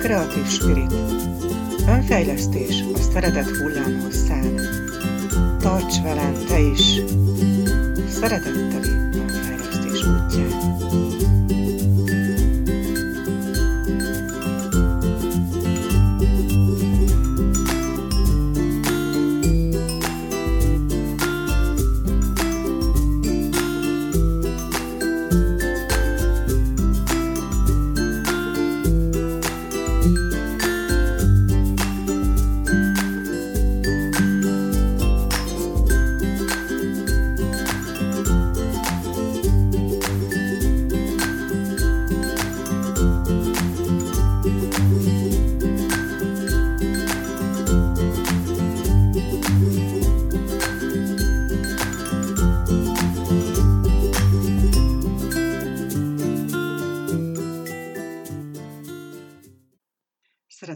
Kreatív Spirit. Önfejlesztés a szeretet hullámhosszán. Tarts velem te is! Szeretetteli önfejlesztés útján.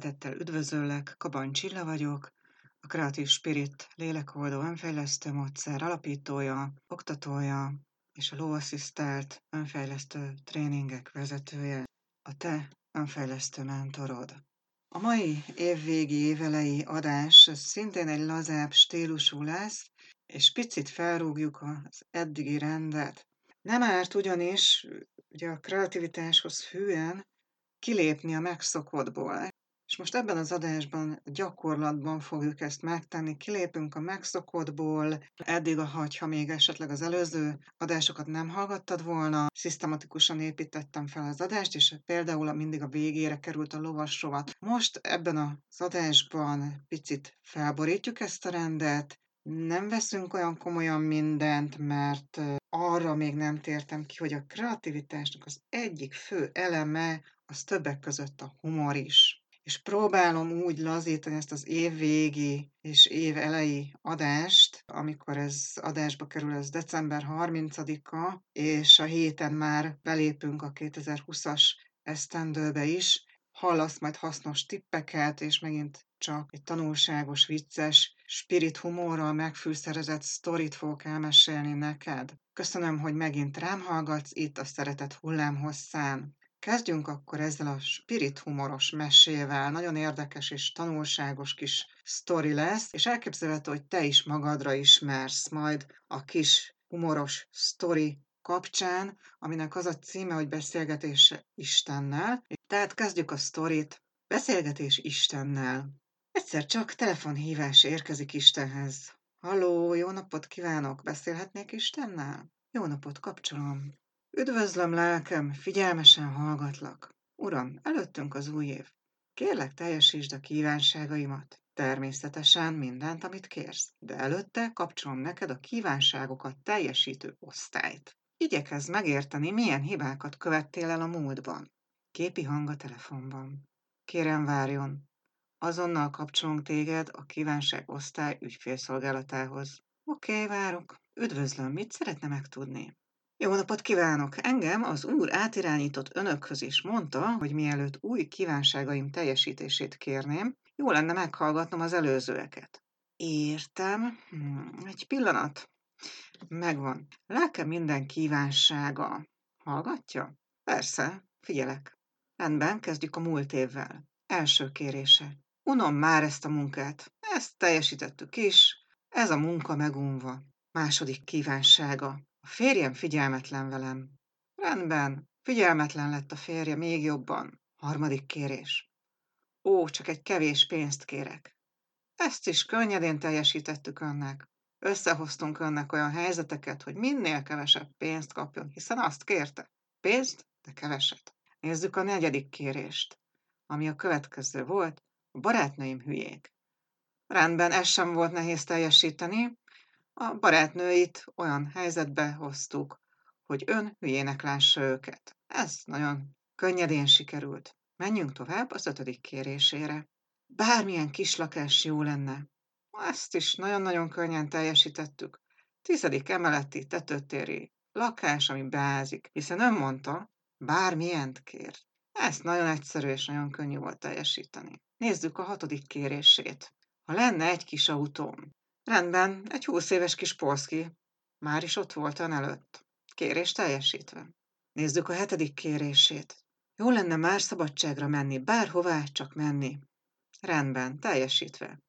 Szeretettel üdvözöllek, Kaban Csilla vagyok, a Creative Spirit lélekoldó önfejlesztő módszer alapítója, oktatója és a lóasszisztált önfejlesztő tréningek vezetője, a te önfejlesztő mentorod. A mai évvégi, évelei adás szintén egy lazább stílusú lesz, és picit felrúgjuk az eddigi rendet. Nem árt ugyanis ugye a kreativitáshoz hűen kilépni a megszokottból. És most ebben az adásban gyakorlatban fogjuk ezt megtenni. Kilépünk a megszokottból, eddig, ha még esetleg az előző adásokat nem hallgattad volna, szisztematikusan építettem fel az adást, és például mindig a végére került a lovas rovat. Most ebben az adásban picit felborítjuk ezt a rendet, nem veszünk olyan komolyan mindent, mert arra még nem tértem ki, hogy a kreativitásnak az egyik fő eleme az többek között a humor is és próbálom úgy lazítani ezt az évvégi és év elejé adást, amikor ez adásba kerül, ez december 30-a, és a héten már belépünk a 2020-as esztendőbe is, hallasz majd hasznos tippeket, és megint csak egy tanulságos, vicces, spirit humorral megfűszerezett sztorit fogok elmesélni neked. Köszönöm, hogy megint rám hallgatsz itt a Szeretet hullámhosszán. Kezdjünk akkor ezzel a spirit humoros mesével. Nagyon érdekes és tanulságos kis sztori lesz, és elképzelhető, hogy te is magadra ismersz majd a kis humoros sztori kapcsán, aminek az a címe, hogy Beszélgetés Istennel. Tehát kezdjük a sztorit. Beszélgetés Istennel. Egyszer csak telefonhívás érkezik Istenhez. Halló, jó napot kívánok, beszélhetnék Istennel? Jó napot, kapcsolom. Üdvözlöm, lelkem, figyelmesen hallgatlak. Uram, előttünk az új év. Kérlek, teljesítsd a kívánságaimat. Természetesen mindent, amit kérsz, de előtte kapcsolom neked a kívánságokat teljesítő osztályt. Igyekezz megérteni, milyen hibákat követtél el a múltban. Képi hang a telefonban. Kérem várjon. Azonnal kapcsolunk téged a kívánság osztály ügyfélszolgálatához. Oké, okay, várok. Üdvözlöm, mit szeretne megtudni? Jó napot kívánok! Engem az úr átirányított önökhöz is mondta, hogy mielőtt új kívánságaim teljesítését kérném, jó lenne meghallgatnom az előzőeket. Értem. Hmm, egy pillanat. Megvan. Lelke minden kívánsága. Hallgatja? Persze, figyelek. Rendben, kezdjük a múlt évvel. Első kérése. Unom már ezt a munkát. Ezt teljesítettük is. Ez a munka megunva. Második kívánsága. A férjem figyelmetlen velem. Rendben, figyelmetlen lett a férje még jobban. Harmadik kérés. Ó, csak egy kevés pénzt kérek. Ezt is könnyedén teljesítettük önnek. Összehoztunk önnek olyan helyzeteket, hogy minél kevesebb pénzt kapjon, hiszen azt kérte. Pénzt, de keveset. Nézzük a negyedik kérést, ami a következő volt, a barátnőim hülyék. Rendben, ez sem volt nehéz teljesíteni, a barátnőit olyan helyzetbe hoztuk, hogy ön hülyének lássa őket. Ez nagyon könnyedén sikerült. Menjünk tovább az ötödik kérésére. Bármilyen kislakás jó lenne. Ezt is nagyon-nagyon könnyen teljesítettük. Tizedik emeleti tetőtéri lakás, ami beázik, hiszen ön mondta, bármilyent kér. Ezt nagyon egyszerű és nagyon könnyű volt teljesíteni. Nézzük a hatodik kérését. Ha lenne egy kis autóm, Rendben, egy húsz éves kis polszki. Már is ott volt ön előtt. Kérés teljesítve. Nézzük a hetedik kérését. Jó lenne már szabadságra menni, bárhová, csak menni. Rendben, teljesítve.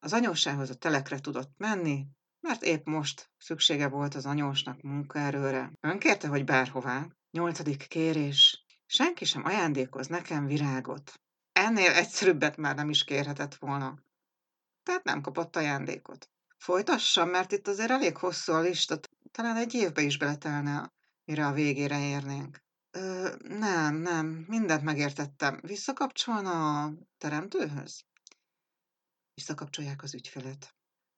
Az anyósához a telekre tudott menni, mert épp most szüksége volt az anyósnak munkaerőre. Ön kérte, hogy bárhová. Nyolcadik kérés. Senki sem ajándékoz nekem virágot. Ennél egyszerűbbet már nem is kérhetett volna. Tehát nem kapott ajándékot. Folytassam, mert itt azért elég hosszú a lista, talán egy évbe is beletelne, mire a végére érnénk. Ö, nem, nem, mindent megértettem. Visszakapcsolna a teremtőhöz? Visszakapcsolják az ügyfelet.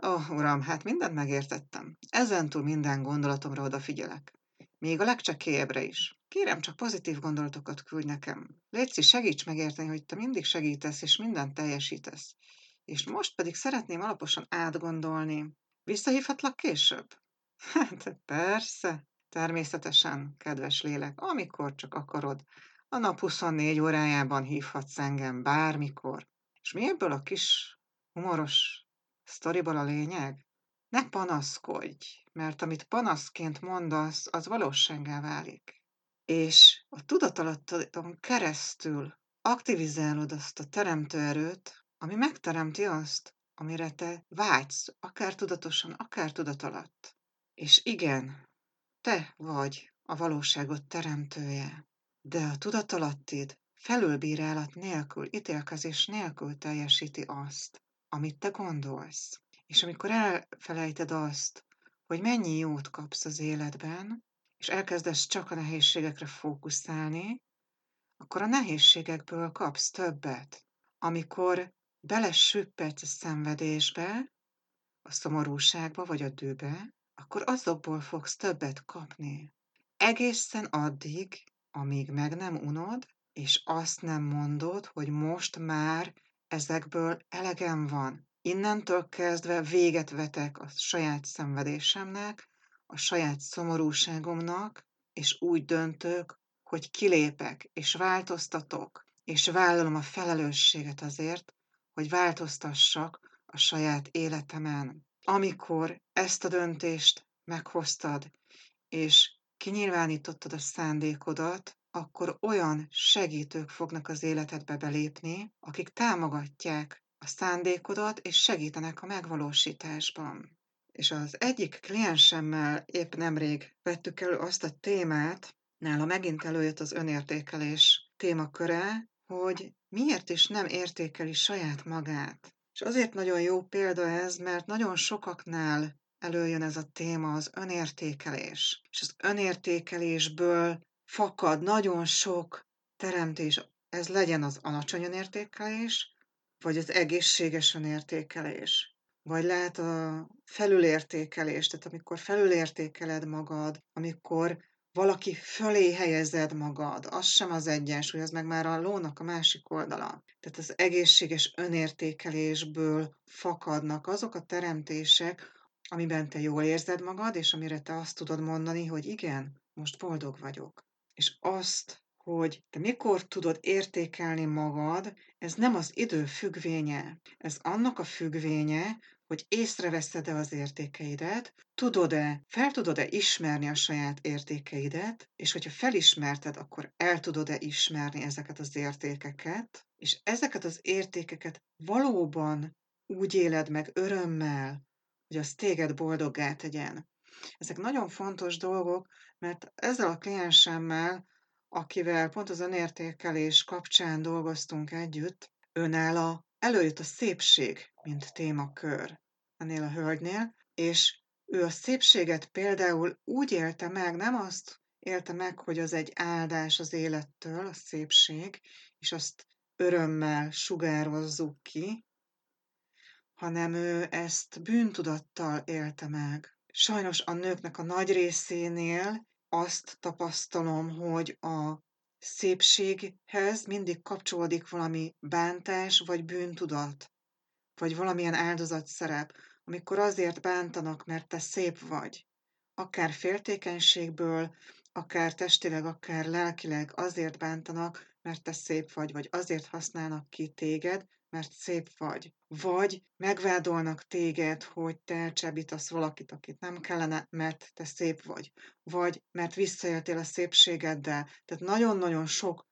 Ó, oh, uram, hát mindent megértettem. Ezentúl minden gondolatomra odafigyelek. Még a legcsekélyebbre is. Kérem, csak pozitív gondolatokat küldj nekem. Léci, segíts megérteni, hogy te mindig segítesz, és mindent teljesítesz. És most pedig szeretném alaposan átgondolni. Visszahívhatlak később? Hát persze, természetesen, kedves lélek, amikor csak akarod. A nap 24 órájában hívhatsz engem bármikor. És mi ebből a kis humoros sztoriból a lényeg? Ne panaszkodj, mert amit panaszként mondasz, az valósággá válik. És a tudatalattadon keresztül aktivizálod azt a teremtő erőt, ami megteremti azt, amire te vágysz, akár tudatosan, akár tudat alatt. És igen, te vagy a valóságot teremtője, de a tudatalattid felülbírálat nélkül, ítélkezés nélkül teljesíti azt, amit te gondolsz. És amikor elfelejted azt, hogy mennyi jót kapsz az életben, és elkezdesz csak a nehézségekre fókuszálni, akkor a nehézségekből kapsz többet. Amikor belesüppedsz a szenvedésbe, a szomorúságba vagy a dűbe, akkor azokból fogsz többet kapni. Egészen addig, amíg meg nem unod, és azt nem mondod, hogy most már ezekből elegem van. Innentől kezdve véget vetek a saját szenvedésemnek, a saját szomorúságomnak, és úgy döntök, hogy kilépek, és változtatok, és vállalom a felelősséget azért, hogy változtassak a saját életemen. Amikor ezt a döntést meghoztad, és kinyilvánítottad a szándékodat, akkor olyan segítők fognak az életedbe belépni, akik támogatják a szándékodat, és segítenek a megvalósításban. És az egyik kliensemmel épp nemrég vettük elő azt a témát, nála megint előjött az önértékelés témaköre, hogy miért is nem értékeli saját magát. És azért nagyon jó példa ez, mert nagyon sokaknál előjön ez a téma, az önértékelés. És az önértékelésből fakad nagyon sok teremtés. Ez legyen az alacsony önértékelés, vagy az egészséges önértékelés. Vagy lehet a felülértékelés, tehát amikor felülértékeled magad, amikor valaki fölé helyezed magad, az sem az egyensúly, az meg már a lónak a másik oldala. Tehát az egészséges önértékelésből fakadnak azok a teremtések, amiben te jól érzed magad, és amire te azt tudod mondani, hogy igen, most boldog vagyok. És azt, hogy te mikor tudod értékelni magad, ez nem az idő függvénye. Ez annak a függvénye, hogy észreveszed-e az értékeidet, tudod-e, fel tudod-e ismerni a saját értékeidet, és hogyha felismerted, akkor el tudod-e ismerni ezeket az értékeket, és ezeket az értékeket valóban úgy éled meg örömmel, hogy az téged boldoggá tegyen. Ezek nagyon fontos dolgok, mert ezzel a kliensemmel, akivel pont az önértékelés kapcsán dolgoztunk együtt, önála előjött a szépség, mint témakör ennél a hölgynél, és ő a szépséget például úgy élte meg, nem azt élte meg, hogy az egy áldás az élettől, a szépség, és azt örömmel sugározzuk ki, hanem ő ezt bűntudattal élte meg. Sajnos a nőknek a nagy részénél azt tapasztalom, hogy a szépséghez mindig kapcsolódik valami bántás vagy bűntudat, vagy valamilyen áldozatszerep, amikor azért bántanak, mert te szép vagy. Akár féltékenységből, akár testileg, akár lelkileg azért bántanak, mert te szép vagy, vagy azért használnak ki téged, mert szép vagy. Vagy megvádolnak téged, hogy te elcsábítasz valakit, akit nem kellene, mert te szép vagy. Vagy mert visszaéltél a szépségeddel. Tehát nagyon-nagyon sok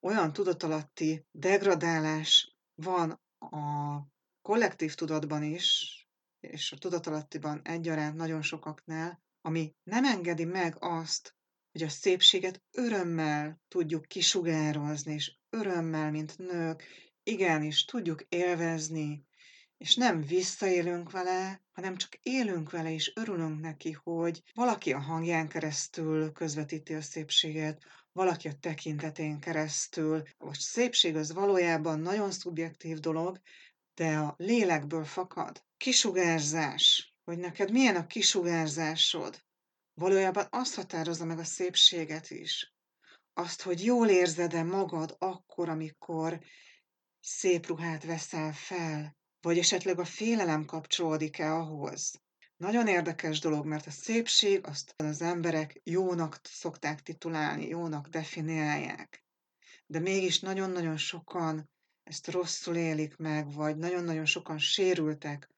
olyan tudatalatti degradálás van a kollektív tudatban is, és a tudatalattiban egyaránt nagyon sokaknál, ami nem engedi meg azt, hogy a szépséget örömmel tudjuk kisugározni, és örömmel, mint nők, igenis tudjuk élvezni, és nem visszaélünk vele, hanem csak élünk vele, és örülünk neki, hogy valaki a hangján keresztül közvetíti a szépséget, valaki a tekintetén keresztül. A szépség az valójában nagyon szubjektív dolog, de a lélekből fakad. Kisugárzás, hogy neked milyen a kisugárzásod, valójában azt határozza meg a szépséget is. Azt, hogy jól érzed-e magad akkor, amikor szép ruhát veszel fel, vagy esetleg a félelem kapcsolódik-e ahhoz. Nagyon érdekes dolog, mert a szépség azt az emberek jónak szokták titulálni, jónak definiálják. De mégis nagyon-nagyon sokan ezt rosszul élik meg, vagy nagyon-nagyon sokan sérültek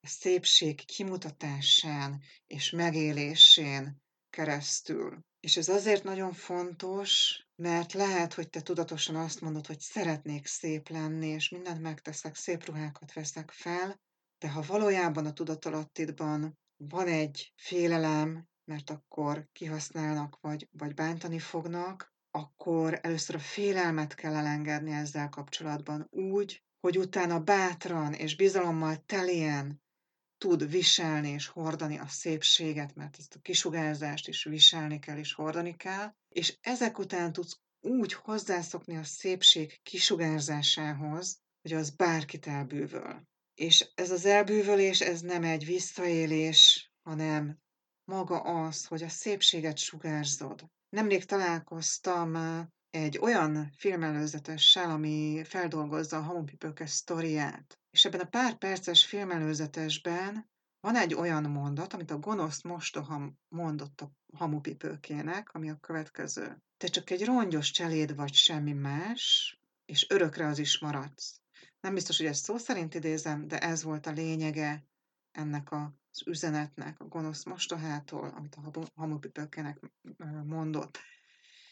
a szépség kimutatásán és megélésén keresztül. És ez azért nagyon fontos, mert lehet, hogy te tudatosan azt mondod, hogy szeretnék szép lenni, és mindent megteszek, szép ruhákat veszek fel, de ha valójában a tudatalattidban van egy félelem, mert akkor kihasználnak, vagy, vagy bántani fognak, akkor először a félelmet kell elengedni ezzel kapcsolatban úgy, hogy utána bátran és bizalommal teljen tud viselni és hordani a szépséget, mert ezt a kisugárzást is viselni kell és hordani kell, és ezek után tudsz úgy hozzászokni a szépség kisugárzásához, hogy az bárkit elbűvöl. És ez az elbűvölés, ez nem egy visszaélés, hanem maga az, hogy a szépséget sugárzod. Nemrég találkoztam egy olyan filmelőzetessel, ami feldolgozza a hamupipőke sztoriát. És ebben a pár perces filmelőzetesben van egy olyan mondat, amit a gonosz mostoha mondott a hamupipőkének, ami a következő. Te csak egy rongyos cseléd vagy semmi más, és örökre az is maradsz. Nem biztos, hogy ezt szó szerint idézem, de ez volt a lényege ennek az üzenetnek, a gonosz mostohától, amit a hamupipőkének mondott.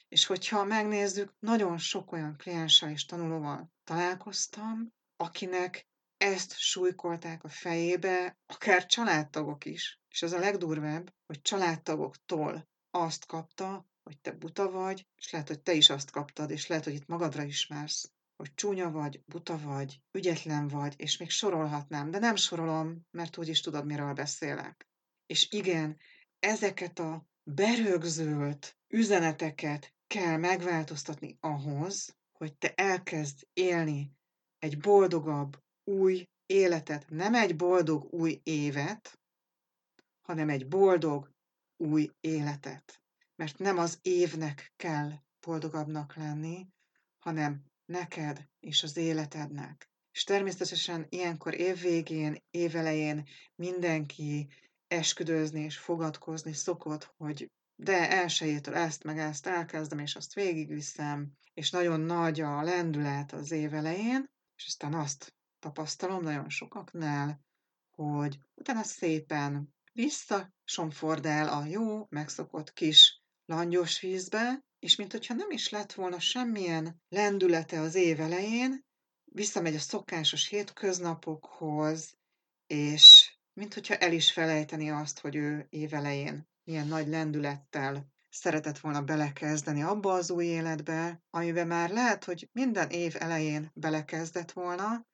És hogyha megnézzük, nagyon sok olyan klienssel és tanulóval találkoztam, akinek ezt súlykolták a fejébe, akár családtagok is. És az a legdurvább, hogy családtagoktól azt kapta, hogy te buta vagy, és lehet, hogy te is azt kaptad, és lehet, hogy itt magadra ismersz, hogy csúnya vagy, buta vagy, ügyetlen vagy, és még sorolhatnám, de nem sorolom, mert úgyis tudod, miről beszélek. És igen, ezeket a berögzült üzeneteket kell megváltoztatni ahhoz, hogy te elkezd élni egy boldogabb, új életet, nem egy boldog új évet, hanem egy boldog új életet. Mert nem az évnek kell boldogabbnak lenni, hanem neked és az életednek. És természetesen ilyenkor évvégén, évelején mindenki esküdőzni és fogadkozni szokott, hogy de elsőjétől ezt meg ezt elkezdem, és azt végigviszem, és nagyon nagy a lendület az év elején, és aztán azt tapasztalom nagyon sokaknál, hogy utána szépen visszasomford el a jó, megszokott kis langyos vízbe, és mint hogyha nem is lett volna semmilyen lendülete az év elején, visszamegy a szokásos hétköznapokhoz, és mint hogyha el is felejteni azt, hogy ő évelején milyen nagy lendülettel szeretett volna belekezdeni abba az új életbe, amiben már lehet, hogy minden év elején belekezdett volna,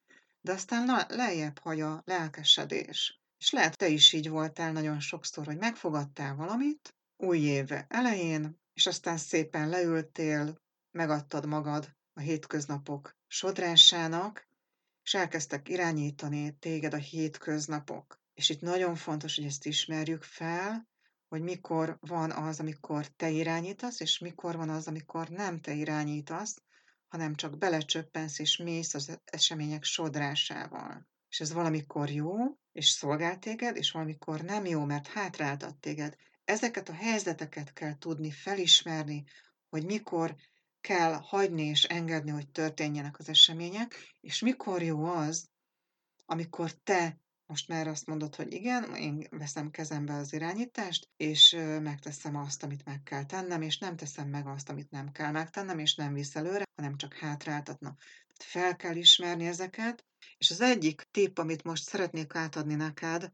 de aztán lejjebb hagy a lelkesedés. És lehet te is így voltál nagyon sokszor, hogy megfogadtál valamit új éve elején, és aztán szépen leültél, megadtad magad a hétköznapok sodrásának, és elkezdtek irányítani téged a hétköznapok. És itt nagyon fontos, hogy ezt ismerjük fel, hogy mikor van az, amikor te irányítasz, és mikor van az, amikor nem te irányítasz, hanem csak belecsöppensz és mész az események sodrásával. És ez valamikor jó, és szolgál téged, és valamikor nem jó, mert hátráltat téged. Ezeket a helyzeteket kell tudni felismerni, hogy mikor kell hagyni és engedni, hogy történjenek az események, és mikor jó az, amikor te most már azt mondod, hogy igen, én veszem kezembe az irányítást, és megteszem azt, amit meg kell tennem, és nem teszem meg azt, amit nem kell megtennem, és nem visz előre, hanem csak hátráltatna. Fel kell ismerni ezeket, és az egyik tipp, amit most szeretnék átadni neked,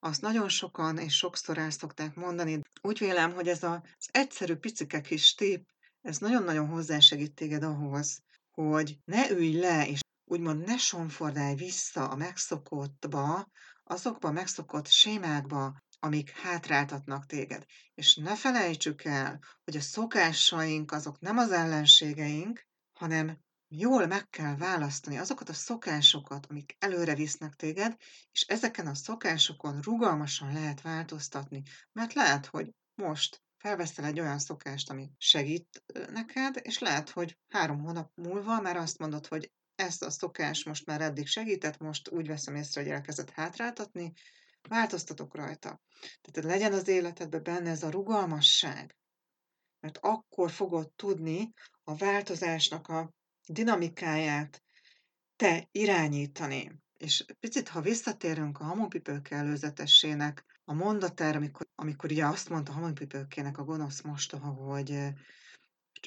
azt nagyon sokan és sokszor el szokták mondani. Úgy vélem, hogy ez az egyszerű picike kis tipp, ez nagyon-nagyon hozzásegít téged ahhoz, hogy ne ülj le, és úgymond ne sonfordálj vissza a megszokottba, azokba a megszokott sémákba, amik hátráltatnak téged. És ne felejtsük el, hogy a szokásaink azok nem az ellenségeink, hanem jól meg kell választani azokat a szokásokat, amik előre visznek téged, és ezeken a szokásokon rugalmasan lehet változtatni, mert lehet, hogy most felveszel egy olyan szokást, ami segít neked, és lehet, hogy három hónap múlva már azt mondod, hogy ezt a szokás most már eddig segített, most úgy veszem észre, hogy elkezdett hátráltatni, változtatok rajta. Tehát legyen az életedben benne ez a rugalmasság, mert akkor fogod tudni a változásnak a dinamikáját te irányítani. És picit, ha visszatérünk a hamupipők előzetessének a mondatára, amikor, amikor ugye azt mondta hamupipőkének a gonosz mostoha, hogy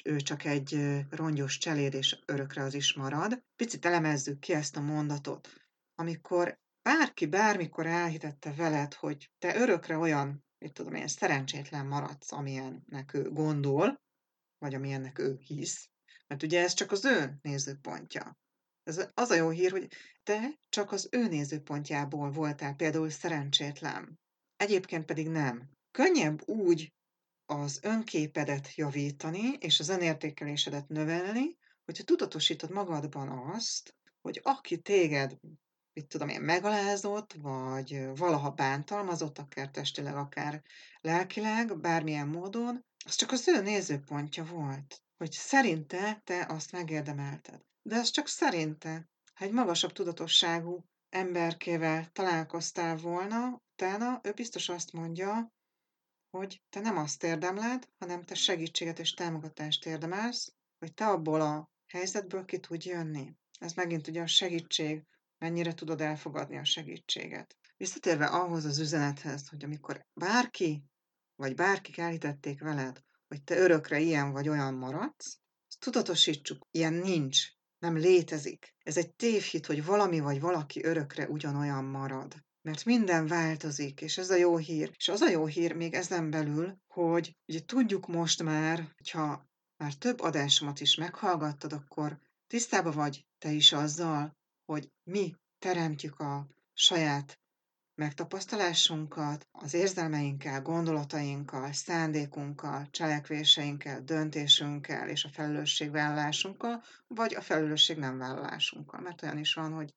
ő csak egy rongyos cseléd, és örökre az is marad. Picit elemezzük ki ezt a mondatot. Amikor bárki bármikor elhitette veled, hogy te örökre olyan, mit tudom én, szerencsétlen maradsz, amilyennek ő gondol, vagy amilyennek ő hisz, mert ugye ez csak az ő nézőpontja. Ez az a jó hír, hogy te csak az ő nézőpontjából voltál például szerencsétlen. Egyébként pedig nem. Könnyebb úgy az önképedet javítani, és az önértékelésedet növelni, hogyha tudatosítod magadban azt, hogy aki téged, mit tudom én, megalázott, vagy valaha bántalmazott, akár testileg, akár lelkileg, bármilyen módon, az csak az ő nézőpontja volt hogy szerinte te azt megérdemelted. De ez csak szerinte. Ha egy magasabb tudatosságú emberkével találkoztál volna, utána ő biztos azt mondja, hogy te nem azt érdemled, hanem te segítséget és támogatást érdemelsz, hogy te abból a helyzetből ki tudj jönni. Ez megint ugye a segítség, mennyire tudod elfogadni a segítséget. Visszatérve ahhoz az üzenethez, hogy amikor bárki, vagy bárkik elhitették veled, hogy te örökre ilyen vagy olyan maradsz, ezt tudatosítsuk, ilyen nincs, nem létezik. Ez egy tévhit, hogy valami vagy valaki örökre ugyanolyan marad. Mert minden változik, és ez a jó hír. És az a jó hír még ezen belül, hogy ugye tudjuk most már, hogyha már több adásomat is meghallgattad, akkor tisztában vagy te is azzal, hogy mi teremtjük a saját megtapasztalásunkat az érzelmeinkkel, gondolatainkkal, szándékunkkal, cselekvéseinkkel, döntésünkkel és a felelősségvállalásunkkal, vagy a felelősség nem vállalásunkkal. Mert olyan is van, hogy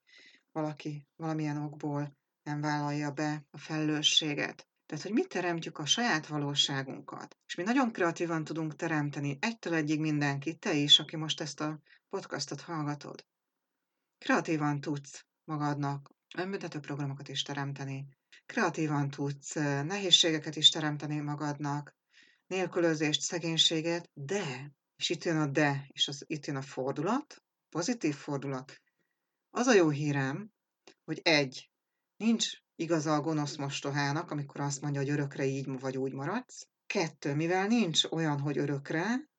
valaki valamilyen okból nem vállalja be a felelősséget. Tehát, hogy mit teremtjük a saját valóságunkat. És mi nagyon kreatívan tudunk teremteni egytől egyig mindenki, te is, aki most ezt a podcastot hallgatod. Kreatívan tudsz magadnak önbüntető programokat is teremteni. Kreatívan tudsz nehézségeket is teremteni magadnak, nélkülözést, szegénységet, de, és itt jön a de, és az, itt jön a fordulat, pozitív fordulat. Az a jó hírem, hogy egy, nincs igaza a gonosz mostohának, amikor azt mondja, hogy örökre így vagy úgy maradsz. Kettő, mivel nincs olyan, hogy örökre,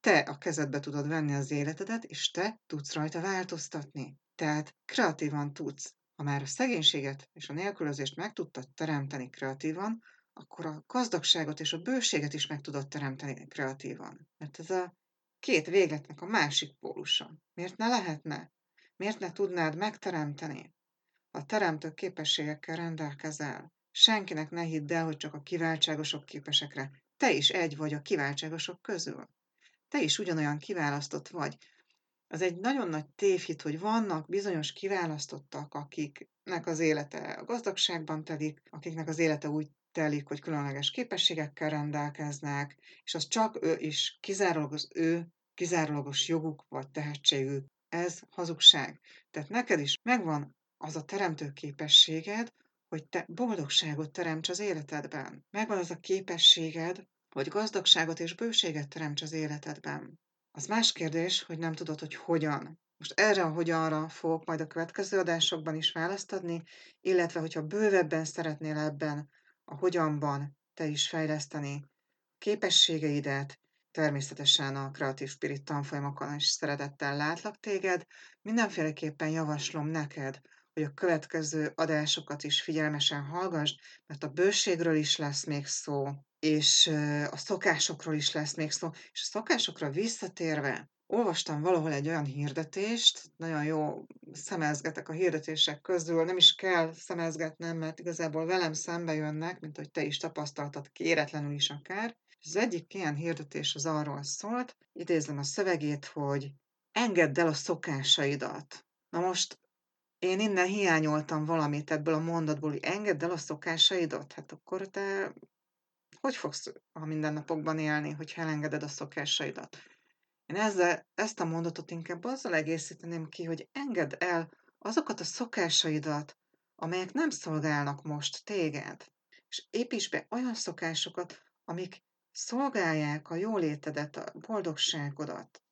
te a kezedbe tudod venni az életedet, és te tudsz rajta változtatni. Tehát kreatívan tudsz ha már a szegénységet és a nélkülözést meg tudtad teremteni kreatívan, akkor a gazdagságot és a bőséget is meg tudod teremteni kreatívan. Mert ez a két végletnek a másik pólusa. Miért ne lehetne? Miért ne tudnád megteremteni? A teremtő képességekkel rendelkezel. Senkinek ne hidd el, hogy csak a kiváltságosok képesekre. Te is egy vagy a kiváltságosok közül. Te is ugyanolyan kiválasztott vagy az egy nagyon nagy tévhit, hogy vannak bizonyos kiválasztottak, akiknek az élete a gazdagságban telik, akiknek az élete úgy telik, hogy különleges képességekkel rendelkeznek, és az csak ő is, kizárólag az ő kizárólagos joguk vagy tehetségük. Ez hazugság. Tehát neked is megvan az a teremtő képességed, hogy te boldogságot teremts az életedben. Megvan az a képességed, hogy gazdagságot és bőséget teremts az életedben. Az más kérdés, hogy nem tudod, hogy hogyan. Most erre a hogyanra fogok majd a következő adásokban is választ adni, illetve hogyha bővebben szeretnél ebben a hogyanban te is fejleszteni képességeidet, természetesen a Creative Spirit tanfolyamokon is szeretettel látlak téged. Mindenféleképpen javaslom neked, hogy a következő adásokat is figyelmesen hallgass, mert a bőségről is lesz még szó, és a szokásokról is lesz még szó, és a szokásokra visszatérve, olvastam valahol egy olyan hirdetést, nagyon jó szemezgetek a hirdetések közül, nem is kell szemezgetnem, mert igazából velem szembe jönnek, mint hogy te is tapasztaltad kéretlenül is akár. Az egyik ilyen hirdetés az arról szólt, idézem a szövegét, hogy engedd el a szokásaidat. Na most én innen hiányoltam valamit ebből a mondatból, hogy engedd el a szokásaidat, hát akkor te hogy fogsz a mindennapokban élni, hogy elengeded a szokásaidat? Én ezzel, ezt a mondatot inkább azzal egészíteném ki, hogy engedd el azokat a szokásaidat, amelyek nem szolgálnak most téged, és építs be olyan szokásokat, amik szolgálják a jólétedet, a boldogságodat.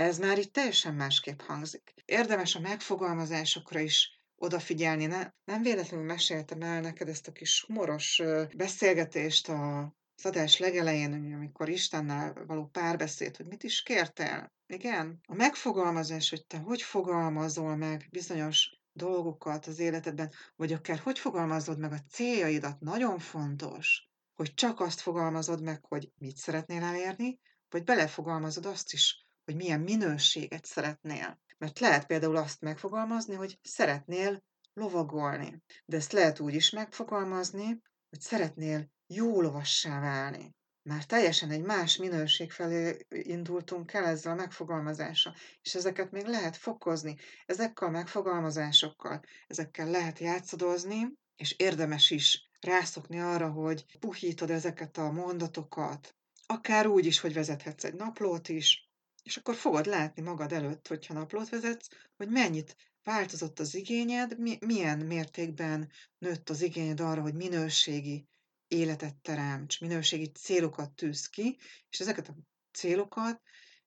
Ez már itt teljesen másképp hangzik. Érdemes a megfogalmazásokra is odafigyelni. Ne, nem véletlenül meséltem el neked ezt a kis humoros beszélgetést a az adás legelején, amikor Istennel való párbeszéd, hogy mit is kértél. Igen? A megfogalmazás, hogy te hogy fogalmazol meg bizonyos dolgokat az életedben, vagy akár hogy fogalmazod meg a céljaidat, nagyon fontos, hogy csak azt fogalmazod meg, hogy mit szeretnél elérni, vagy belefogalmazod azt is, hogy milyen minőséget szeretnél. Mert lehet például azt megfogalmazni, hogy szeretnél lovagolni. De ezt lehet úgy is megfogalmazni, hogy szeretnél jó lovassá válni. Már teljesen egy más minőség felé indultunk el ezzel a megfogalmazással, és ezeket még lehet fokozni. Ezekkel a megfogalmazásokkal, ezekkel lehet játszadozni, és érdemes is rászokni arra, hogy puhítod ezeket a mondatokat, akár úgy is, hogy vezethetsz egy naplót is, és akkor fogod látni magad előtt, hogyha naplót vezetsz, hogy mennyit változott az igényed, milyen mértékben nőtt az igényed arra, hogy minőségi életet teremts, minőségi célokat tűz ki, és ezeket a célokat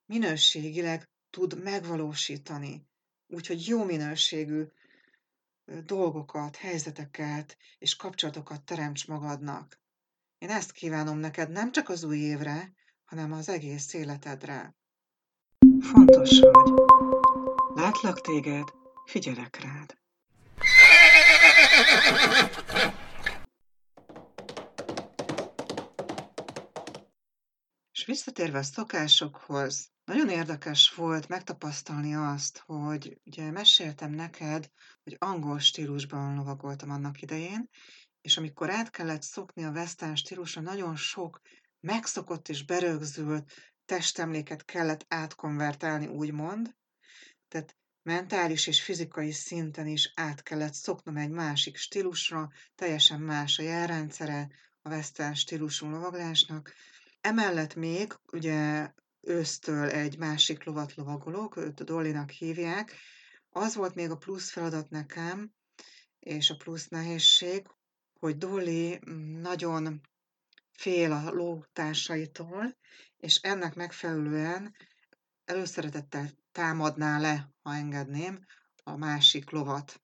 minőségileg tud megvalósítani. Úgyhogy jó minőségű dolgokat, helyzeteket és kapcsolatokat teremts magadnak. Én ezt kívánom neked nem csak az új évre, hanem az egész életedre. Fontos vagy. Látlak téged, figyelek rád. És visszatérve a szokásokhoz, nagyon érdekes volt megtapasztalni azt, hogy ugye meséltem neked, hogy angol stílusban lovagoltam annak idején, és amikor át kellett szokni a western stílusra, nagyon sok megszokott és berögzült testemléket kellett átkonvertálni, úgymond. Tehát mentális és fizikai szinten is át kellett szoknom egy másik stílusra, teljesen más a jelrendszere a western stílusú lovaglásnak, Emellett még ugye ősztől egy másik lovat lovagolok, őt Dollinak hívják. Az volt még a plusz feladat nekem, és a plusz nehézség, hogy Dolly nagyon fél a lótársaitól, és ennek megfelelően előszeretettel támadná le, ha engedném, a másik lovat.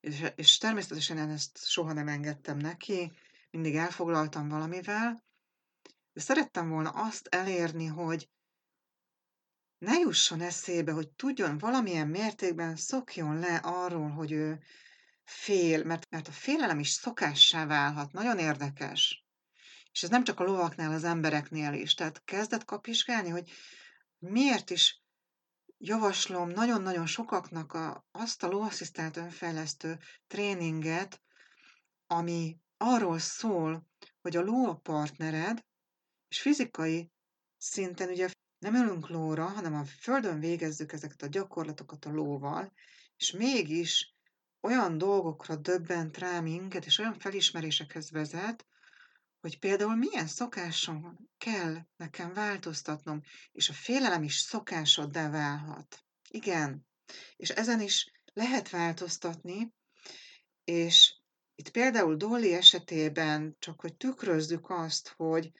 És, és természetesen én ezt soha nem engedtem neki, mindig elfoglaltam valamivel, de szerettem volna azt elérni, hogy ne jusson eszébe, hogy tudjon valamilyen mértékben szokjon le arról, hogy ő fél, mert, mert a félelem is szokássá válhat. Nagyon érdekes. És ez nem csak a lovaknál, az embereknél is. Tehát kezdett kapizsgálni, hogy miért is javaslom nagyon-nagyon sokaknak a, azt a lóasszisztált önfejlesztő tréninget, ami arról szól, hogy a ló a partnered, és fizikai szinten ugye nem ülünk lóra, hanem a földön végezzük ezeket a gyakorlatokat a lóval, és mégis olyan dolgokra döbbent rá minket, és olyan felismerésekhez vezet, hogy például milyen szokáson kell nekem változtatnom, és a félelem is szokásoddá válhat. Igen, és ezen is lehet változtatni, és itt például Dolly esetében csak, hogy tükrözzük azt, hogy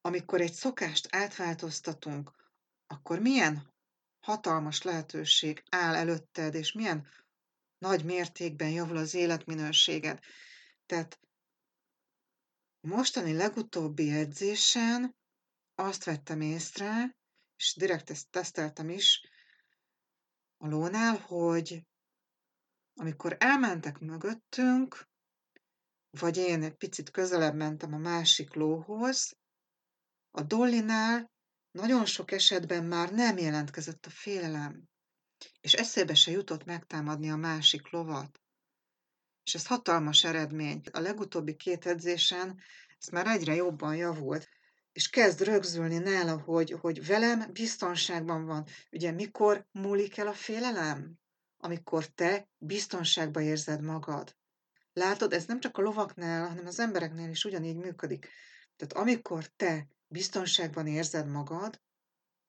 amikor egy szokást átváltoztatunk, akkor milyen hatalmas lehetőség áll előtted, és milyen nagy mértékben javul az életminőséged. Tehát mostani legutóbbi edzésen azt vettem észre, és direkt ezt teszteltem is a lónál, hogy amikor elmentek mögöttünk, vagy én egy picit közelebb mentem a másik lóhoz, a Dollinál nagyon sok esetben már nem jelentkezett a félelem, és eszébe se jutott megtámadni a másik lovat. És ez hatalmas eredmény. A legutóbbi két edzésen ez már egyre jobban javult, és kezd rögzülni nála, hogy, hogy velem biztonságban van. Ugye mikor múlik el a félelem? Amikor te biztonságban érzed magad. Látod, ez nem csak a lovaknál, hanem az embereknél is ugyanígy működik. Tehát amikor te biztonságban érzed magad,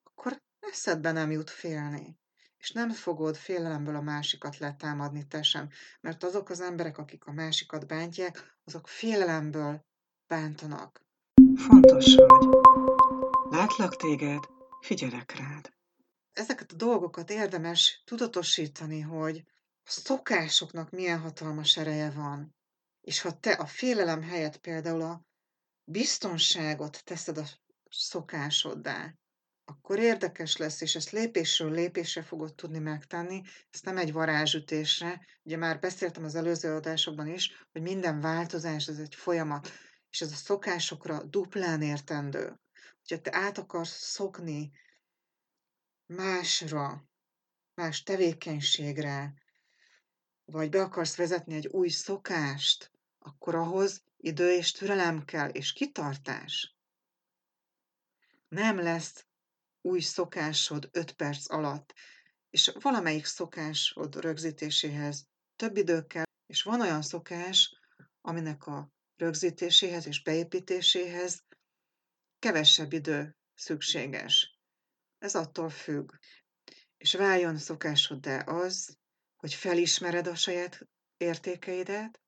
akkor eszedbe nem jut félni. És nem fogod félelemből a másikat letámadni te sem, mert azok az emberek, akik a másikat bántják, azok félelemből bántanak. Fontos vagy. Látlak téged, figyelek rád. Ezeket a dolgokat érdemes tudatosítani, hogy a szokásoknak milyen hatalmas ereje van. És ha te a félelem helyett például a biztonságot teszed a szokásoddá, akkor érdekes lesz, és ezt lépésről lépésre fogod tudni megtenni, ezt nem egy varázsütésre. Ugye már beszéltem az előző adásokban is, hogy minden változás ez egy folyamat, és ez a szokásokra duplán értendő. Hogyha te át akarsz szokni másra, más tevékenységre, vagy be akarsz vezetni egy új szokást, akkor ahhoz idő és türelem kell, és kitartás. Nem lesz új szokásod 5 perc alatt, és valamelyik szokásod rögzítéséhez több idő kell, és van olyan szokás, aminek a rögzítéséhez és beépítéséhez kevesebb idő szükséges. Ez attól függ. És váljon szokásoddá az, hogy felismered a saját értékeidet,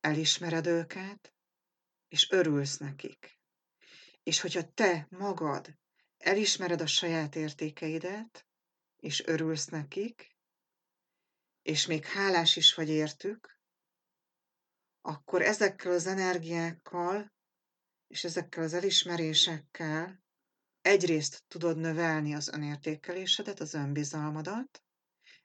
elismered őket, és örülsz nekik. És hogyha te magad elismered a saját értékeidet, és örülsz nekik, és még hálás is vagy értük, akkor ezekkel az energiákkal és ezekkel az elismerésekkel egyrészt tudod növelni az önértékelésedet, az önbizalmadat,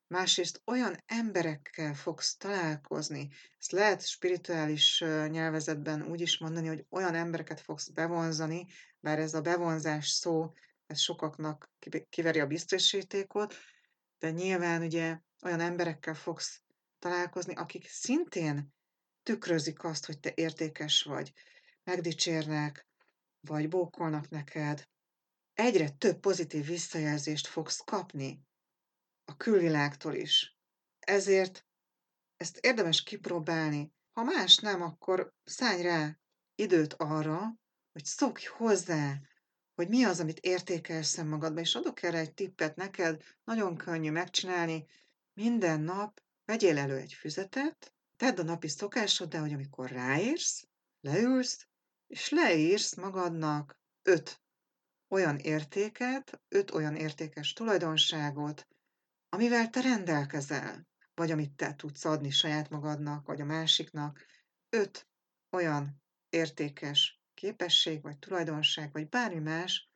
másrészt olyan emberekkel fogsz találkozni, ezt lehet spirituális nyelvezetben úgy is mondani, hogy olyan embereket fogsz bevonzani, bár ez a bevonzás szó, ez sokaknak kiveri a biztosítékot, de nyilván ugye olyan emberekkel fogsz találkozni, akik szintén tükrözik azt, hogy te értékes vagy, megdicsérnek, vagy bókolnak neked. Egyre több pozitív visszajelzést fogsz kapni a külvilágtól is. Ezért ezt érdemes kipróbálni. Ha más nem, akkor szállj rá időt arra, hogy szokj hozzá, hogy mi az, amit értékelsz magadba, és adok erre egy tippet neked, nagyon könnyű megcsinálni. Minden nap vegyél elő egy füzetet, tedd a napi de hogy amikor ráérsz, leülsz, és leírsz magadnak öt olyan értéket, öt olyan értékes tulajdonságot, amivel te rendelkezel, vagy amit te tudsz adni saját magadnak, vagy a másiknak, öt olyan értékes képesség, vagy tulajdonság, vagy bármi más,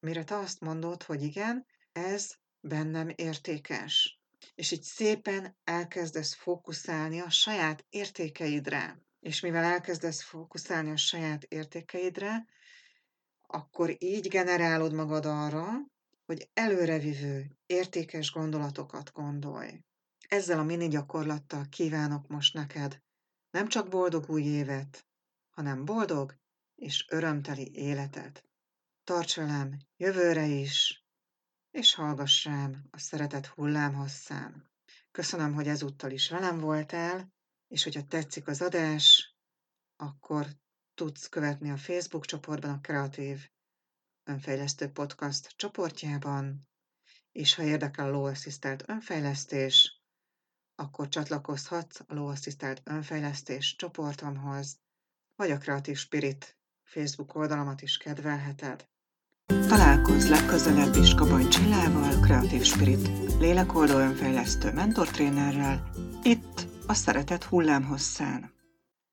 mire te azt mondod, hogy igen, ez bennem értékes. És így szépen elkezdesz fókuszálni a saját értékeidre. És mivel elkezdesz fókuszálni a saját értékeidre, akkor így generálod magad arra, hogy előrevivő, értékes gondolatokat gondolj. Ezzel a mini gyakorlattal kívánok most neked nem csak boldog új évet, hanem boldog és örömteli életet. Tarts velem jövőre is, és hallgass rám a szeretet hullámhosszán. Köszönöm, hogy ezúttal is velem voltál, és hogyha tetszik az adás, akkor tudsz követni a Facebook csoportban a Kreatív Önfejlesztő Podcast csoportjában, és ha érdekel a lóasszisztált önfejlesztés, akkor csatlakozhatsz a lóasszisztált önfejlesztés csoportomhoz, vagy a Creative Spirit Facebook oldalamat is kedvelheted. Találkozz legközelebb is Kabany Csillával, Kreatív Spirit, lélekoldó önfejlesztő mentortrénerrel, itt a Szeretet hullámhosszán.